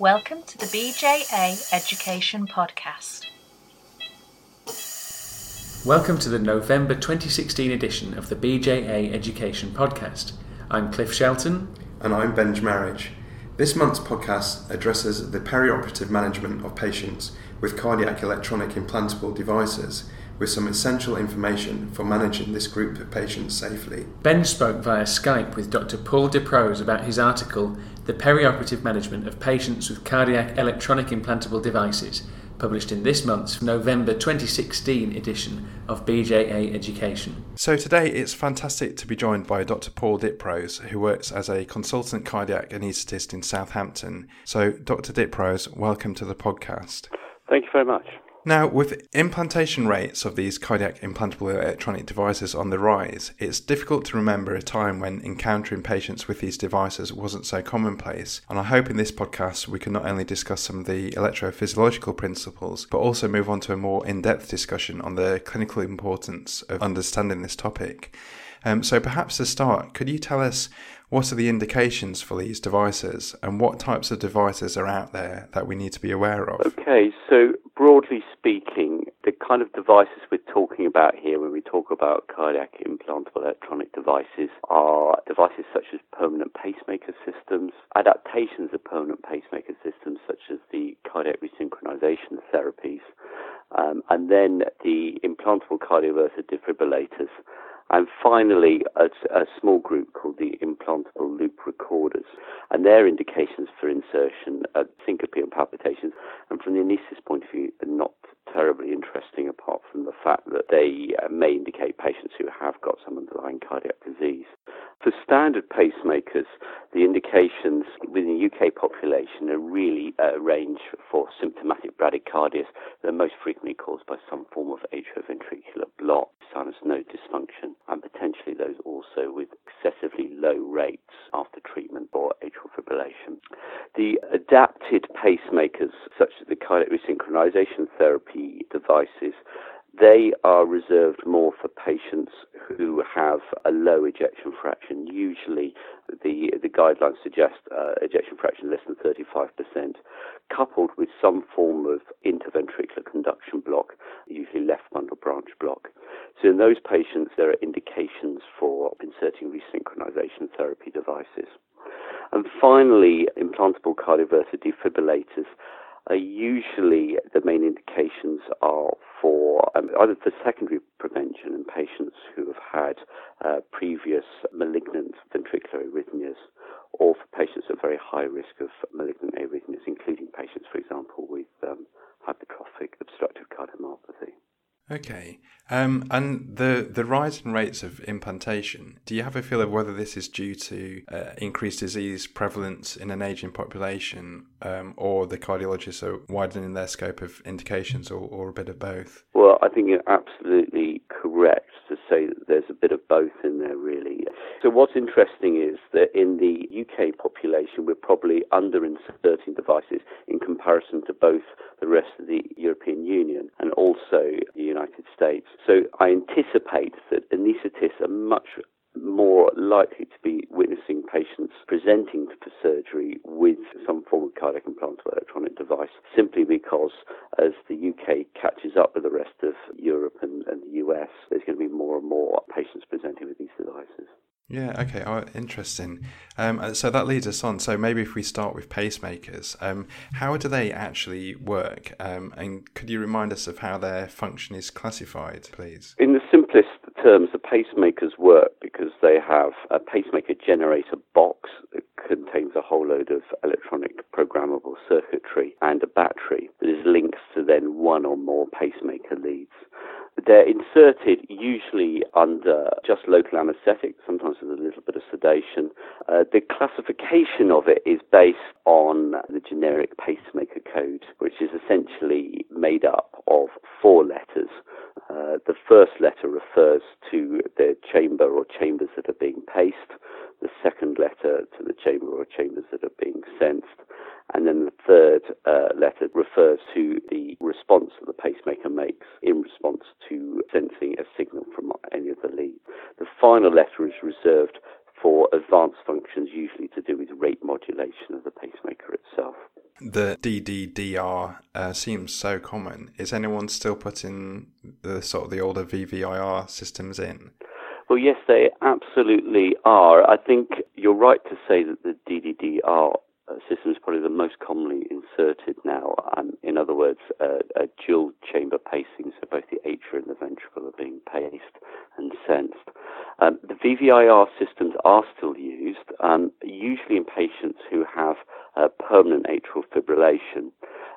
Welcome to the BJA Education Podcast. Welcome to the November 2016 edition of the BJA Education Podcast. I'm Cliff Shelton. And I'm Benj Marriage. This month's podcast addresses the perioperative management of patients with cardiac electronic implantable devices with some essential information for managing this group of patients safely. Ben spoke via Skype with Dr. Paul Diprose about his article, The Perioperative Management of Patients with Cardiac Electronic Implantable Devices, published in this month's November 2016 edition of BJA Education. So today it's fantastic to be joined by Dr. Paul Diprose, who works as a consultant cardiac anaesthetist in Southampton. So, Dr. Diprose, welcome to the podcast. Thank you very much. Now, with implantation rates of these cardiac implantable electronic devices on the rise, it's difficult to remember a time when encountering patients with these devices wasn't so commonplace. And I hope in this podcast we can not only discuss some of the electrophysiological principles, but also move on to a more in depth discussion on the clinical importance of understanding this topic. Um, so, perhaps to start, could you tell us what are the indications for these devices and what types of devices are out there that we need to be aware of? Okay, so broadly speaking, the kind of devices we're talking about here when we talk about cardiac implantable electronic devices are devices such as permanent pacemaker systems, adaptations of permanent pacemaker systems such as the cardiac resynchronization therapies, um, and then the implantable cardioverter defibrillators and finally, a, a, small group called the implantable loop recorders, and their indications for insertion are syncope and palpitations, and from the anaesthetist point of view, not terribly interesting apart from the fact that they uh, may indicate patients who have got some underlying cardiac disease. For standard pacemakers, the indications within the UK population are really a range for symptomatic bradycardias that are most frequently caused by some form of atrioventricular block, sinus node dysfunction, and potentially those also with excessively low rates after treatment for atrial fibrillation. The adapted pacemakers, such as the cardiac resynchronization therapy devices, they are reserved more for patients who have a low ejection fraction. Usually, the the guidelines suggest uh, ejection fraction less than 35%, coupled with some form of interventricular conduction block, usually left bundle branch block. So, in those patients, there are indications for inserting resynchronization therapy devices. And finally, implantable cardioverter defibrillators usually the main indications are for um, either for secondary prevention in patients who have had uh, previous malignant ventricular arrhythmias or for patients at very high risk of malignant arrhythmias, including patients, for example, with um, hypertrophic obstructive cardiomyopathy. Okay. Um, and the, the rise in rates of implantation, do you have a feel of whether this is due to uh, increased disease prevalence in an aging population um, or the cardiologists are widening their scope of indications or, or a bit of both? Well, I think you're absolutely correct to that there's a bit of both in there, really. So, what's interesting is that in the UK population, we're probably under inserting devices in comparison to both the rest of the European Union and also the United States. So, I anticipate that anaesthetists are much more likely to be witnessing patients presenting for surgery with some form of cardiac implantable electronic device simply because as the UK catches up with the rest of Europe and, and the US, there's going to be more and more patients presenting with these devices. Yeah, okay, oh, interesting. Um, uh, so that leads us on. So maybe if we start with pacemakers, um, how do they actually work? Um, and could you remind us of how their function is classified, please? In the simplest terms, the pacemakers work because they have a pacemaker generator box that contains a whole load of electronic programmable circuitry and a battery that is linked to then one or more pacemaker leads. They're inserted usually under just local anesthetic, sometimes with a little bit of sedation. Uh, the classification of it is based on the generic pacemaker code, which is essentially made up of four letters. Uh, the first letter refers to the chamber or chambers that are being paced, the second letter to the chamber or chambers that are being sensed, and then the third uh, letter refers to the response that the pacemaker makes in response to sensing a signal from any of the leads. The final letter is reserved for advanced functions, usually to do with rate modulation of the pacemaker itself. the DDDR uh, seems so common. Is anyone still putting the sort of the older VVIR systems in? Well, yes, they absolutely are. I think you're right to say that the DDDR uh, system is probably the most commonly inserted now. Um, in other words, a dual chamber pacing, so both the atria and the ventricle are being paced and sensed. Um, the VVIR systems are still used, um, usually in patients who have permanent atrial fibrillation,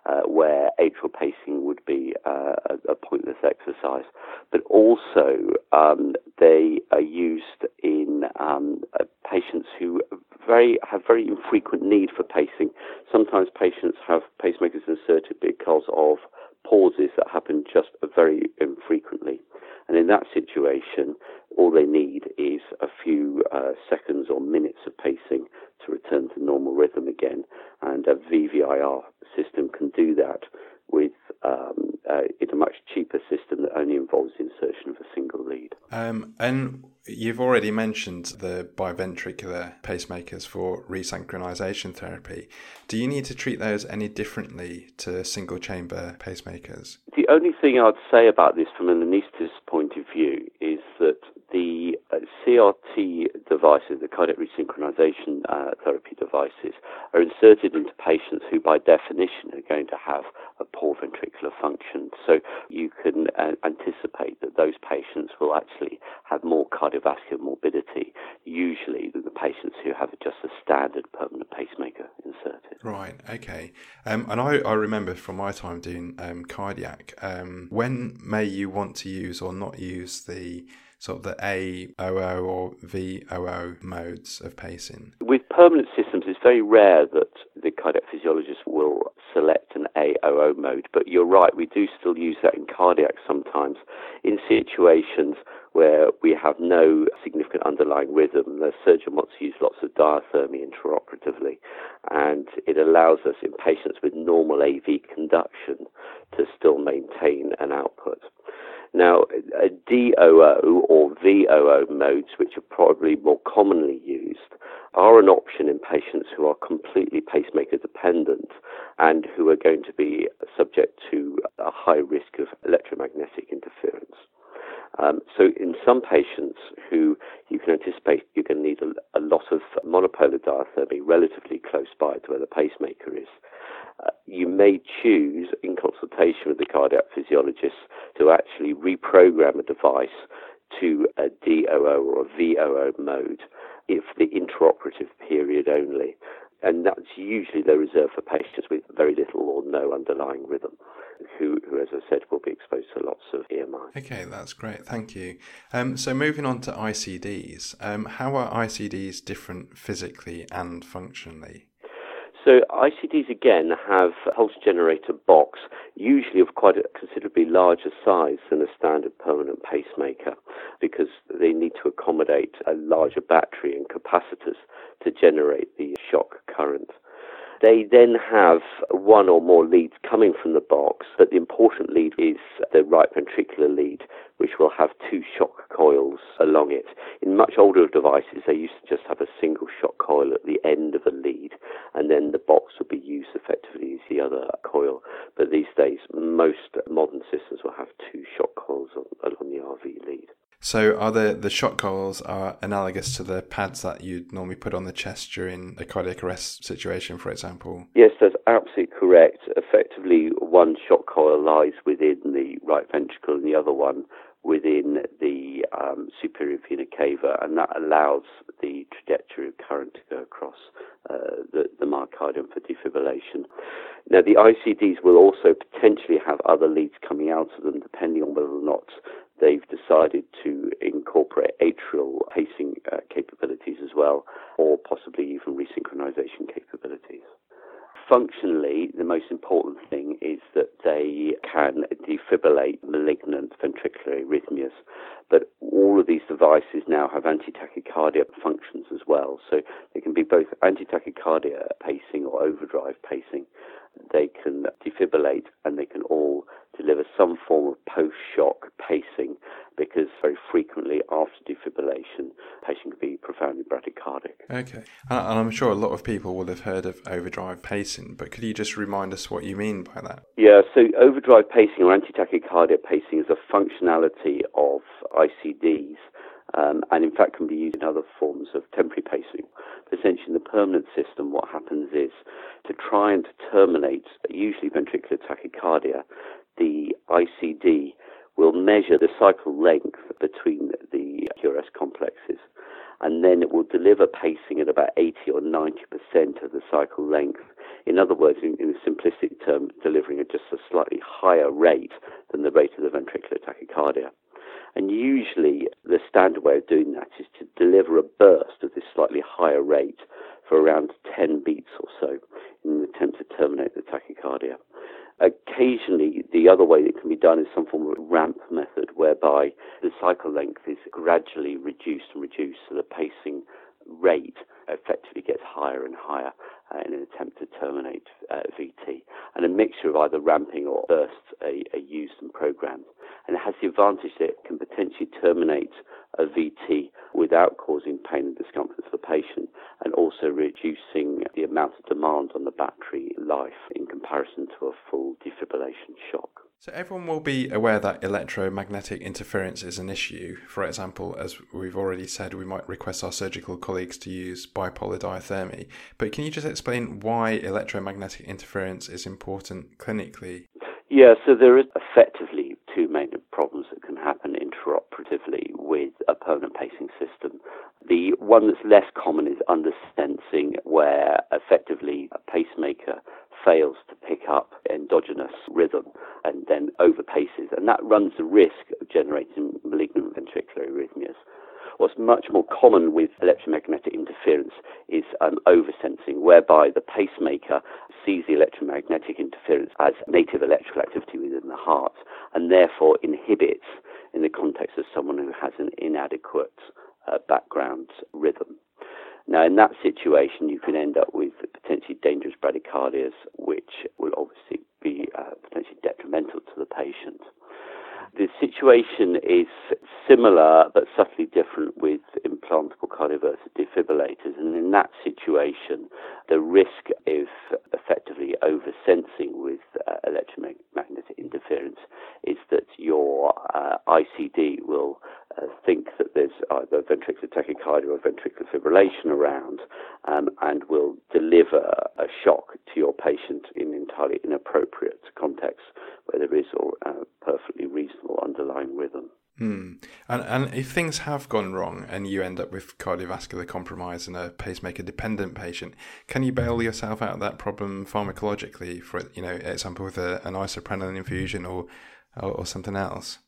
uh, where atrial pacing would be uh, a, a, pointless exercise. But also, um, they are used in um, uh, patients who very have very infrequent need for pacing. Sometimes patients have pacemakers inserted because of pauses that happen just very infrequently. And in that situation, all they need is a few uh, seconds or minutes of pacing to return to normal rhythm again. And a VVIR system can do that with um, uh, in a much cheaper system that only involves the insertion of a single lead. Um, and you've already mentioned the biventricular pacemakers for resynchronization therapy. Do you need to treat those any differently to single chamber pacemakers? The only thing I'd say about this from an anaesthetist point of view is that the uh, CRT devices, the cardiac resynchronization uh, therapy devices, are inserted into patients who, by definition, are going to have a poor ventricular function. So you can uh, anticipate that those patients will actually have more cardiovascular morbidity, usually, than the patients who have just a standard permanent pacemaker inserted. Right, okay. Um, and I, I remember from my time doing um, cardiac, um, when may you want to use or not use the sort of the AOO or VOO modes of pacing? With permanent systems, it's very rare that the cardiac physiologist will select an AOO mode, but you're right, we do still use that in cardiac sometimes in situations where we have no significant underlying rhythm. The surgeon wants to use lots of diathermy intraoperatively, and it allows us in patients with normal AV conduction to still maintain an output. Now, DOO or VOO modes, which are probably more commonly used, are an option in patients who are completely pacemaker dependent and who are going to be subject to a high risk of electromagnetic interference. Um, so, in some patients who you can anticipate you're going to need a, a lot of monopolar diathermy relatively close by to where the pacemaker is, uh, you may choose, in consultation with the cardiac physiologist, to actually reprogram a device to a DOO or a VOO mode if the intraoperative period only. And that's usually they're reserved for patients with very little or no underlying rhythm, who, who as I said, will be exposed to lots of EMI. Okay, that's great. Thank you. Um, so moving on to ICDs, um, how are ICDs different physically and functionally? So ICDs again have a pulse generator box, usually of quite a considerably larger size than a standard permanent pacemaker, because they need to accommodate a larger battery and capacitors to generate the shock current. They then have one or more leads coming from the box, but the important lead is the right ventricular lead, which will have two shock coils along it. In much older devices, they used to just have a single shock coil at the end of a lead, and then the box would be used effectively as the other coil. But these days, most modern systems will have two shock coils along the RV lead. So, are the the shock coils are analogous to the pads that you'd normally put on the chest during a cardiac arrest situation, for example? Yes, that's absolutely correct. Effectively, one shock coil lies within the right ventricle, and the other one within the um, superior vena cava, and that allows the trajectory of current to go across uh, the, the myocardium for defibrillation. Now, the ICDs will also potentially have other leads coming out of them, depending on whether or not they've decided to incorporate atrial pacing uh, capabilities as well, or possibly even resynchronization capabilities functionally, the most important thing is that they can defibrillate malignant ventricular arrhythmias. But all of these devices now have anti-tachycardia functions as well. So they can be both anti-tachycardia pacing or overdrive pacing. They can defibrillate and they can all deliver some form of post shock pacing because very frequently after defibrillation, the patient can be profoundly bradycardic. Okay. Uh, and I'm sure a lot of people will have heard of overdrive pacing, but could you just remind us what you mean by that? Yeah, so overdrive pacing or antitachycardia pacing is a functionality of ICDs. Um, and in fact can be used in other forms of temporary pacing. But essentially, in the permanent system, what happens is to try and terminate usually ventricular tachycardia, the ICD will measure the cycle length between the QRS complexes and then it will deliver pacing at about 80 or 90% of the cycle length. In other words, in, in a simplistic term, delivering at just a slightly higher rate than the rate of the ventricular tachycardia. And usually, the standard way of doing that is to deliver a burst of this slightly higher rate for around 10 beats or so in an attempt to terminate the tachycardia. Occasionally, the other way it can be done is some form of ramp method, whereby the cycle length is gradually reduced and reduced, so the pacing rate effectively gets higher and higher uh, in an attempt to terminate uh, VT. And a mixture of either ramping or bursts are, are used and programmed. And it has the advantage that it can potentially terminate a VT without causing pain and discomfort for the patient and also reducing the amount of demand on the battery life in comparison to a full defibrillation shock. So, everyone will be aware that electromagnetic interference is an issue. For example, as we've already said, we might request our surgical colleagues to use bipolar diathermy. But can you just explain why electromagnetic interference is important clinically? Yeah, so there is effectively two main problems that can happen intraoperatively with a permanent pacing system. The one that's less common is undersensing, where effectively a pacemaker fails to pick up endogenous rhythm and then overpaces, and that runs the risk of generating malignant ventricular arrhythmias. What's much more common with electromagnetic interference is um, oversensing, whereby the pacemaker sees the electromagnetic interference as native electrical activity within the heart and therefore inhibits in the context of someone who has an inadequate uh, background rhythm. Now, in that situation, you can end up with potentially dangerous bradycardias, which will obviously be uh, potentially detrimental to the patient. The situation is similar but subtly different with implantable cardioverter defibrillators. And in that situation, the risk of effectively oversensing with uh, electromagnetic interference is that your uh, ICD will uh, think that there's either ventricular tachycardia or ventricular fibrillation around um, and will deliver a shock to your patient in entirely inappropriate context where there is a uh, perfectly reasonable underlying rhythm. Hmm. And, and if things have gone wrong and you end up with cardiovascular compromise in a pacemaker dependent patient, can you bail yourself out of that problem pharmacologically, for you know, example with a, an isoprenaline infusion or, or, or something else?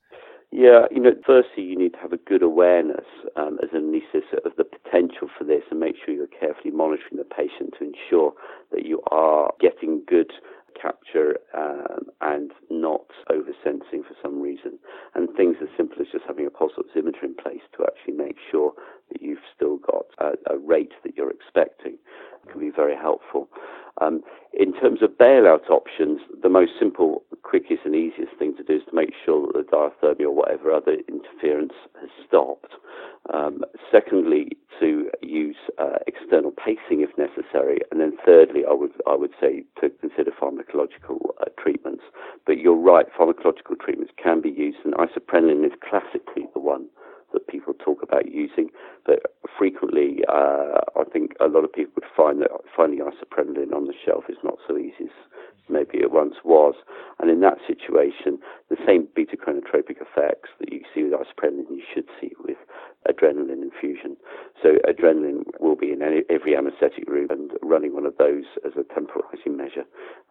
Yeah, you know, firstly, you need to have a good awareness um, as an anaesthetist of the potential for this and make sure you're carefully monitoring the patient to ensure that you are getting good capture um, and not oversensing for some reason. And things as simple as just having a pulse oximeter in place to actually make sure that you've still got a, a rate that you're expecting can be very helpful. Um, in terms of bailout options, the most simple, quickest, and easiest thing to do is to make sure that the diathermy or whatever other interference has stopped. Um, secondly, to use uh, external pacing if necessary, and then thirdly, I would I would say to consider pharmacological uh, treatments. But you're right, pharmacological treatments can be used, and isoprenaline is classically the one that people talk about using. But frequently, uh, I think a lot of people would find that finding isoprenaline on the shelf is not so easy as maybe it once was. And in that situation, the same beta chronotropic effects that you see with isoprenaline, you should see with adrenaline infusion. So adrenaline will be in every anaesthetic room, and running one of those as a temporizing measure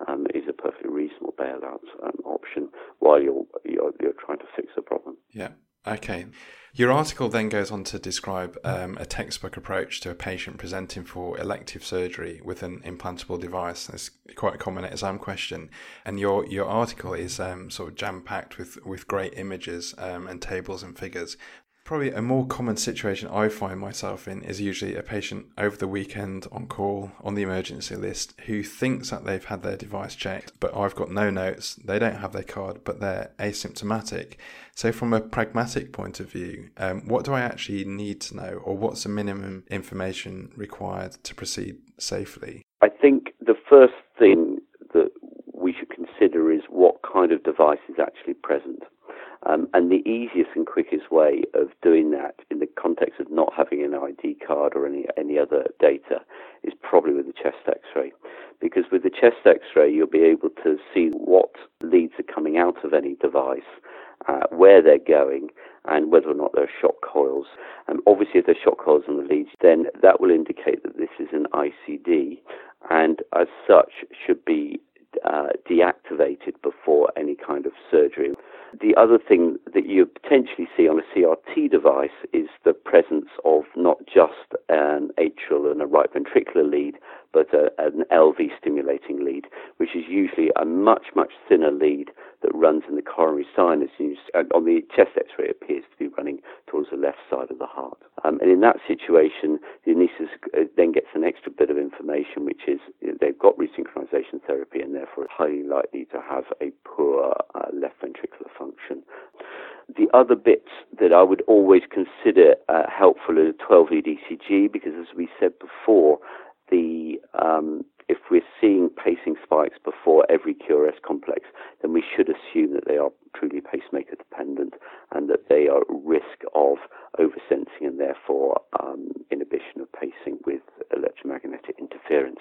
um, is a perfectly reasonable bailout um, option while you're, you're, you're trying to fix the problem. Yeah. Okay. Your article then goes on to describe um, a textbook approach to a patient presenting for elective surgery with an implantable device. It's quite a common exam question, and your your article is um, sort of jam packed with with great images um, and tables and figures. Probably a more common situation I find myself in is usually a patient over the weekend on call on the emergency list who thinks that they've had their device checked, but I've got no notes, they don't have their card, but they're asymptomatic. So, from a pragmatic point of view, um, what do I actually need to know, or what's the minimum information required to proceed safely? I think the first thing that we should consider is what kind of device is actually present. Um, and the easiest and quickest way of doing that in the context of not having an ID card or any, any other data is probably with the chest x ray. Because with the chest x ray, you'll be able to see what leads are coming out of any device, uh, where they're going, and whether or not there are shock coils. And obviously, if there's shock coils on the leads, then that will indicate that this is an ICD, and as such, should be uh, deactivated before any kind of surgery. The other thing that you potentially see on a CRT device is the presence of not just an atrial and a right ventricular lead, but a, an LV stimulating lead, which is usually a much, much thinner lead that runs in the coronary sinus. And on the chest X-ray, it appears towards the left side of the heart. Um, and in that situation, the anaesthetist uh, then gets an extra bit of information, which is they've got resynchronization therapy and therefore it's highly likely to have a poor uh, left ventricular function. The other bits that I would always consider uh, helpful are 12 lead ECG because, as we said before, the um, if we're seeing pacing spikes before every QRS complex, then we should assume that they are truly pacemaker dependent and that they are at risk of oversensing and therefore um, inhibition of pacing with electromagnetic interference.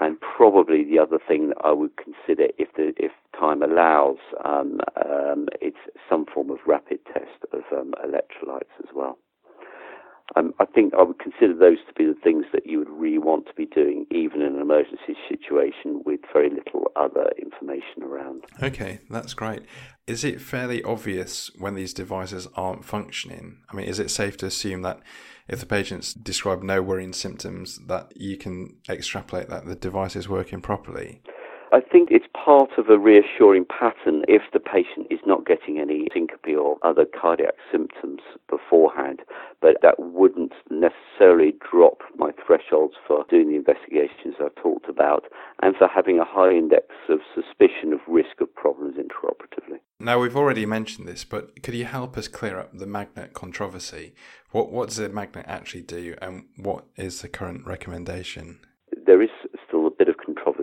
And probably the other thing that I would consider, if the, if time allows, um, um, it's some form of rapid test of um, electrolytes as well. Um, I think I would consider those to be the things that you would really want to be doing, even in an emergency situation with very little other information around. Okay, that's great. Is it fairly obvious when these devices aren't functioning? I mean, is it safe to assume that if the patients describe no worrying symptoms, that you can extrapolate that the device is working properly? I think it's part of a reassuring pattern if the patient is not getting any syncope or other cardiac symptoms beforehand, but that wouldn't necessarily drop my thresholds for doing the investigations I've talked about and for having a high index of suspicion of risk of problems intraoperatively. Now, we've already mentioned this, but could you help us clear up the magnet controversy? What, what does the magnet actually do, and what is the current recommendation? There is still a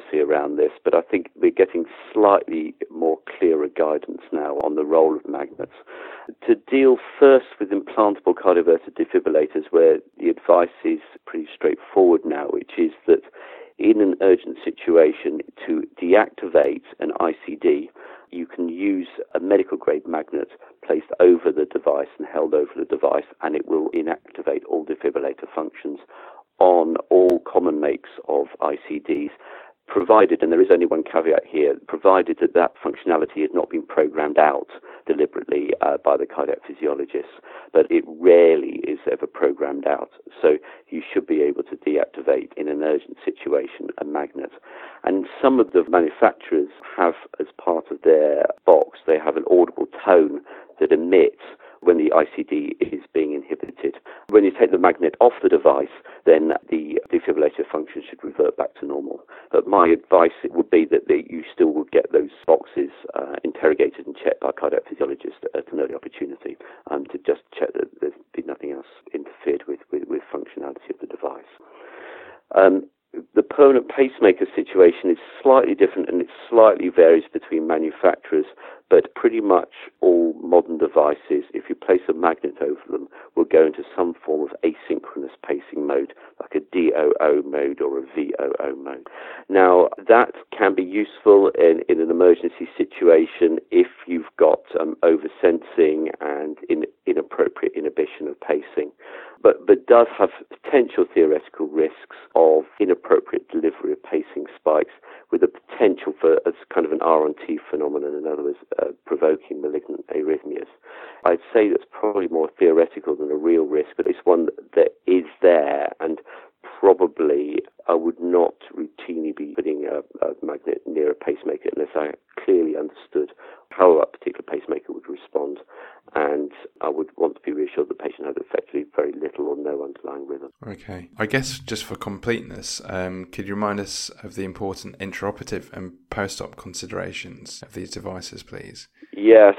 controversy around this, but I think we're getting slightly more clearer guidance now on the role of magnets. To deal first with implantable cardioverter defibrillators, where the advice is pretty straightforward now, which is that in an urgent situation to deactivate an ICD, you can use a medical grade magnet placed over the device and held over the device, and it will inactivate all defibrillator functions on all common makes of ICDs, provided, and there is only one caveat here, provided that that functionality has not been programmed out deliberately uh, by the cardiac physiologist, but it rarely is ever programmed out. So you should be able to deactivate in an urgent situation a magnet. And some of the manufacturers have, as part of their box, they have an audible tone that emits when the ICD is being. When you take the magnet off the device, then the defibrillator function should revert back to normal. But my advice it would be that you still would get those boxes uh, interrogated and checked by cardiac physiologists at an early opportunity um, to just check that there's been nothing else interfered with, with, with functionality of the device. Um, the permanent pacemaker situation is slightly different and it slightly varies between manufacturers, but pretty much all modern devices, if you place a magnet over them, will go into some form of asynchronous pacing mode, like a DOO mode or a VOO mode. Now, that can be useful in, in an emergency situation if you've got um, oversensing and in, inappropriate inhibition of pacing but, but does have potential theoretical risks of inappropriate delivery of pacing spikes with the potential for as kind of an R on T phenomenon, in other words, uh, provoking malignant arrhythmias. I'd say that's probably more theoretical than a real risk, but it's one that, that is there and probably I would not routinely be putting a, a magnet near a pacemaker unless I clearly understood how that particular pacemaker would respond. And I would want to be reassured the patient had effectively very little or no underlying rhythm. Okay. I guess just for completeness, um, could you remind us of the important intraoperative and post op considerations of these devices, please? Yes.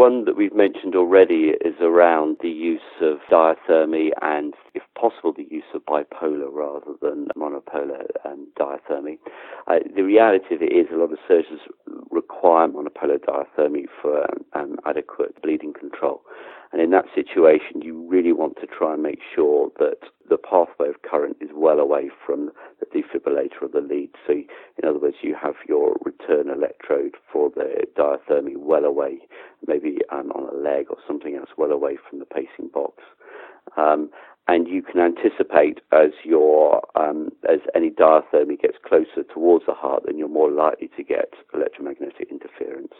One that we've mentioned already is around the use of diathermy and, if possible, the use of bipolar rather than monopolar um, diathermy. Uh, the reality of it is a lot of surgeons require monopolar diathermy for um, um, adequate bleeding control. And in that situation, you really want to try and make sure that the pathway of current is well away from the defibrillator or the lead. So, in other words, you have your return electrode for the diathermy well away, maybe um, on a leg or something else, well away from the pacing box. Um, and you can anticipate as your um, as any diathermy gets closer towards the heart, then you're more likely to get electromagnetic interference.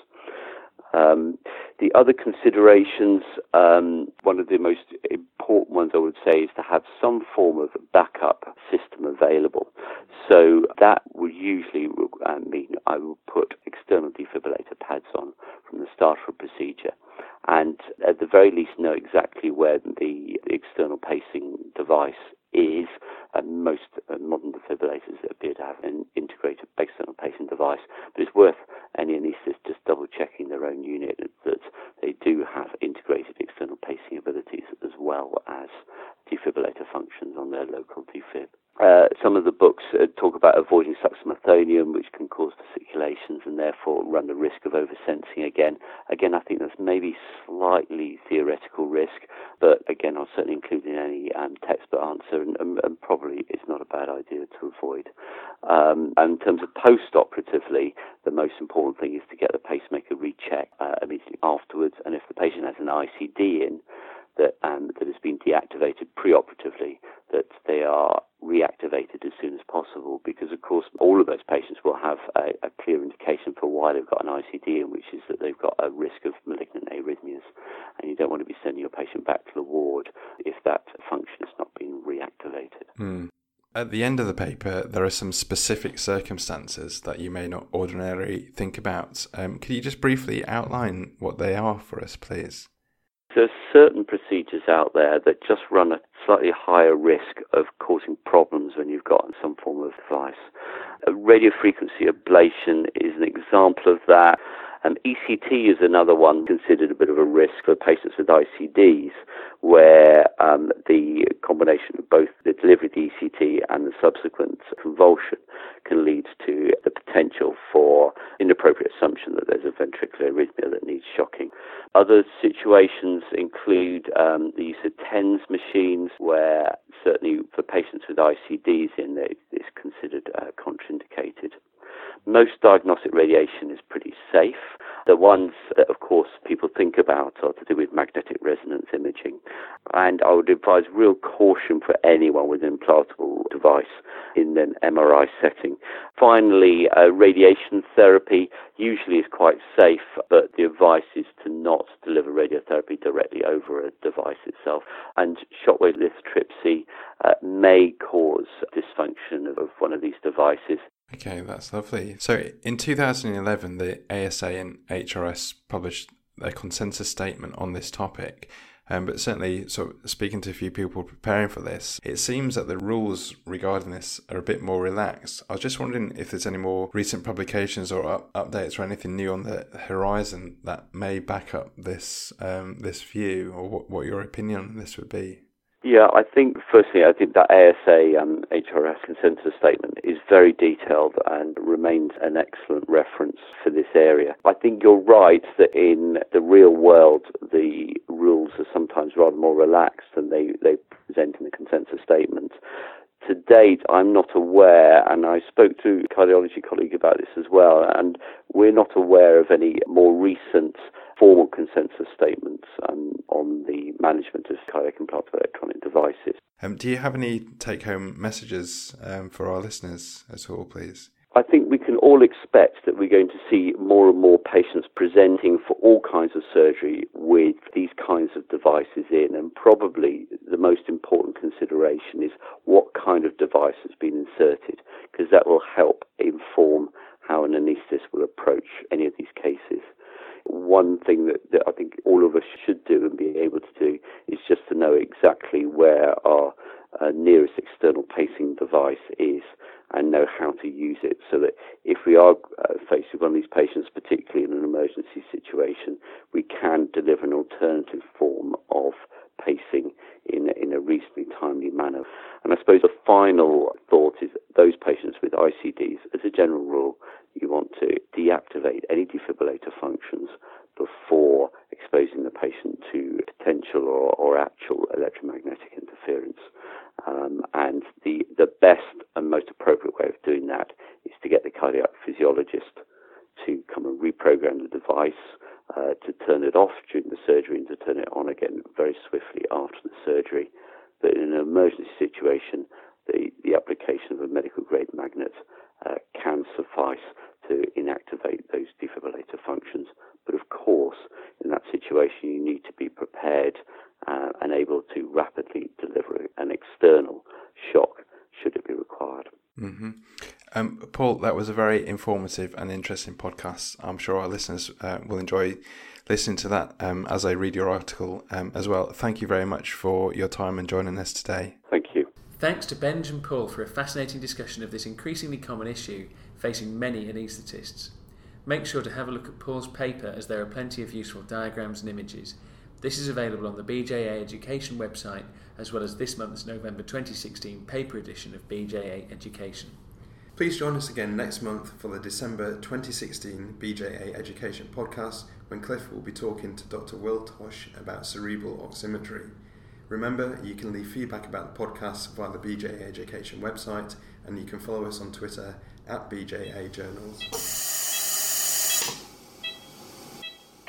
Um, the other considerations, um, one of the most important ones I would say, is to have some form of backup system available. So that would usually uh, mean I will put external defibrillator pads on from the start of a procedure, and at the very least know exactly where the external pacing device is, and most uh, modern defibrillators appear to have an integrated external pacing device, but it's worth any anaesthetist just double checking their own unit that they do have integrated external pacing abilities as well as defibrillator functions on their local defib. Uh, some of the books uh, talk about avoiding suxamethonium, which can cause fasciculations and therefore run the risk of oversensing again. Again, I think that's maybe slightly theoretical risk, but again, I'll certainly include in any um, textbook answer, and, and, and, probably it's not a bad idea to avoid. Um, and in terms of post-operatively, the most important thing is to get the pacemaker rechecked uh, immediately afterwards, and if the patient has an ICD in, that um, that has been deactivated preoperatively, that they are reactivated as soon as possible because, of course, all of those patients will have a, a, clear indication for why they've got an ICD, in which is that they've got a risk of malignant arrhythmias, and you don't want to be sending your patient back to the ward if that function has not been reactivated. Mm. At the end of the paper, there are some specific circumstances that you may not ordinarily think about. Um, can you just briefly outline what they are for us, please? There are certain procedures out there that just run a slightly higher risk of causing problems when you've got some form of device. A radiofrequency ablation is an example of that. ECT is another one considered a bit of a risk for patients with ICDs, where um, the combination of both the delivery of the ECT and the subsequent convulsion can lead to the potential for inappropriate assumption that there's a ventricular arrhythmia that needs shocking. Other situations include um, the use of TENS machines, where certainly for patients with ICDs in, it's considered uh, contraindicated. Most diagnostic radiation is pretty safe. The ones that, of course, people think about are to do with magnetic resonance imaging. And I would advise real caution for anyone with an implantable device in an MRI setting. Finally, uh, radiation therapy usually is quite safe, but the advice is to not deliver radiotherapy directly over a device itself. And shockwave lithotripsy uh, may cause dysfunction of one of these devices. Okay, that's lovely. So in 2011, the ASA and HRS published a consensus statement on this topic. Um, but certainly, so speaking to a few people preparing for this, it seems that the rules regarding this are a bit more relaxed. I was just wondering if there's any more recent publications or up- updates or anything new on the horizon that may back up this um, this view, or what, what your opinion on this would be. Yeah, I think firstly, I think that ASA um, HRS consensus statement is very detailed and remains an excellent reference for this area. I think you're right that in the real world, the rules are sometimes rather more relaxed than they, they present in the consensus statement. To date, I'm not aware, and I spoke to a cardiology colleague about this as well, and we're not aware of any more recent formal consensus statements um, on the management of cardiac implantable electronic devices. Um, do you have any take home messages um, for our listeners at all, please? I think we can all expect that we're going to see more and more patients presenting for all kinds of surgery with these kinds of devices in, and probably the most important consideration is what kind of device has been inserted, because that will help inform how an anaesthetist will approach any of these cases. One thing that, that I think all of us should do and be able to do is just to know exactly where our uh, nearest external pacing device is and know how to use it so that if we are uh, faced with one of these patients, particularly in an emergency situation, we can deliver an alternative form of pacing in, in a reasonably timely manner. And I suppose the final thought is those patients with ICDs, as a general rule, you want to deactivate any defibrillator functions before exposing the patient to potential or, or actual electromagnetic interference. Um, and the, the best and most appropriate way of doing that is to get the cardiac physiologist to come and reprogram the device, uh, to turn it off during the surgery and to turn it on again very swiftly after the surgery. But in an emergency situation, the, the application of a medical grade magnet uh, can suffice to inactivate those defibrillator functions. But of course, in that situation, you need to be prepared uh, and able to rapidly deliver an external shock should it be required. Mm-hmm. Um, Paul, that was a very informative and interesting podcast. I'm sure our listeners uh, will enjoy listening to that um, as I read your article um, as well. Thank you very much for your time and joining us today. Thank you. Thanks to Benj and Paul for a fascinating discussion of this increasingly common issue facing many anaesthetists. Make sure to have a look at Paul's paper as there are plenty of useful diagrams and images. This is available on the BJA Education website as well as this month's November 2016 paper edition of BJA Education. Please join us again next month for the December 2016 BJA Education podcast when Cliff will be talking to Dr. Will Tosh about cerebral oximetry. Remember, you can leave feedback about the podcast via the BJA Education website and you can follow us on Twitter at BJA Journals.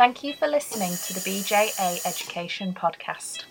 Thank you for listening to the BJA Education Podcast.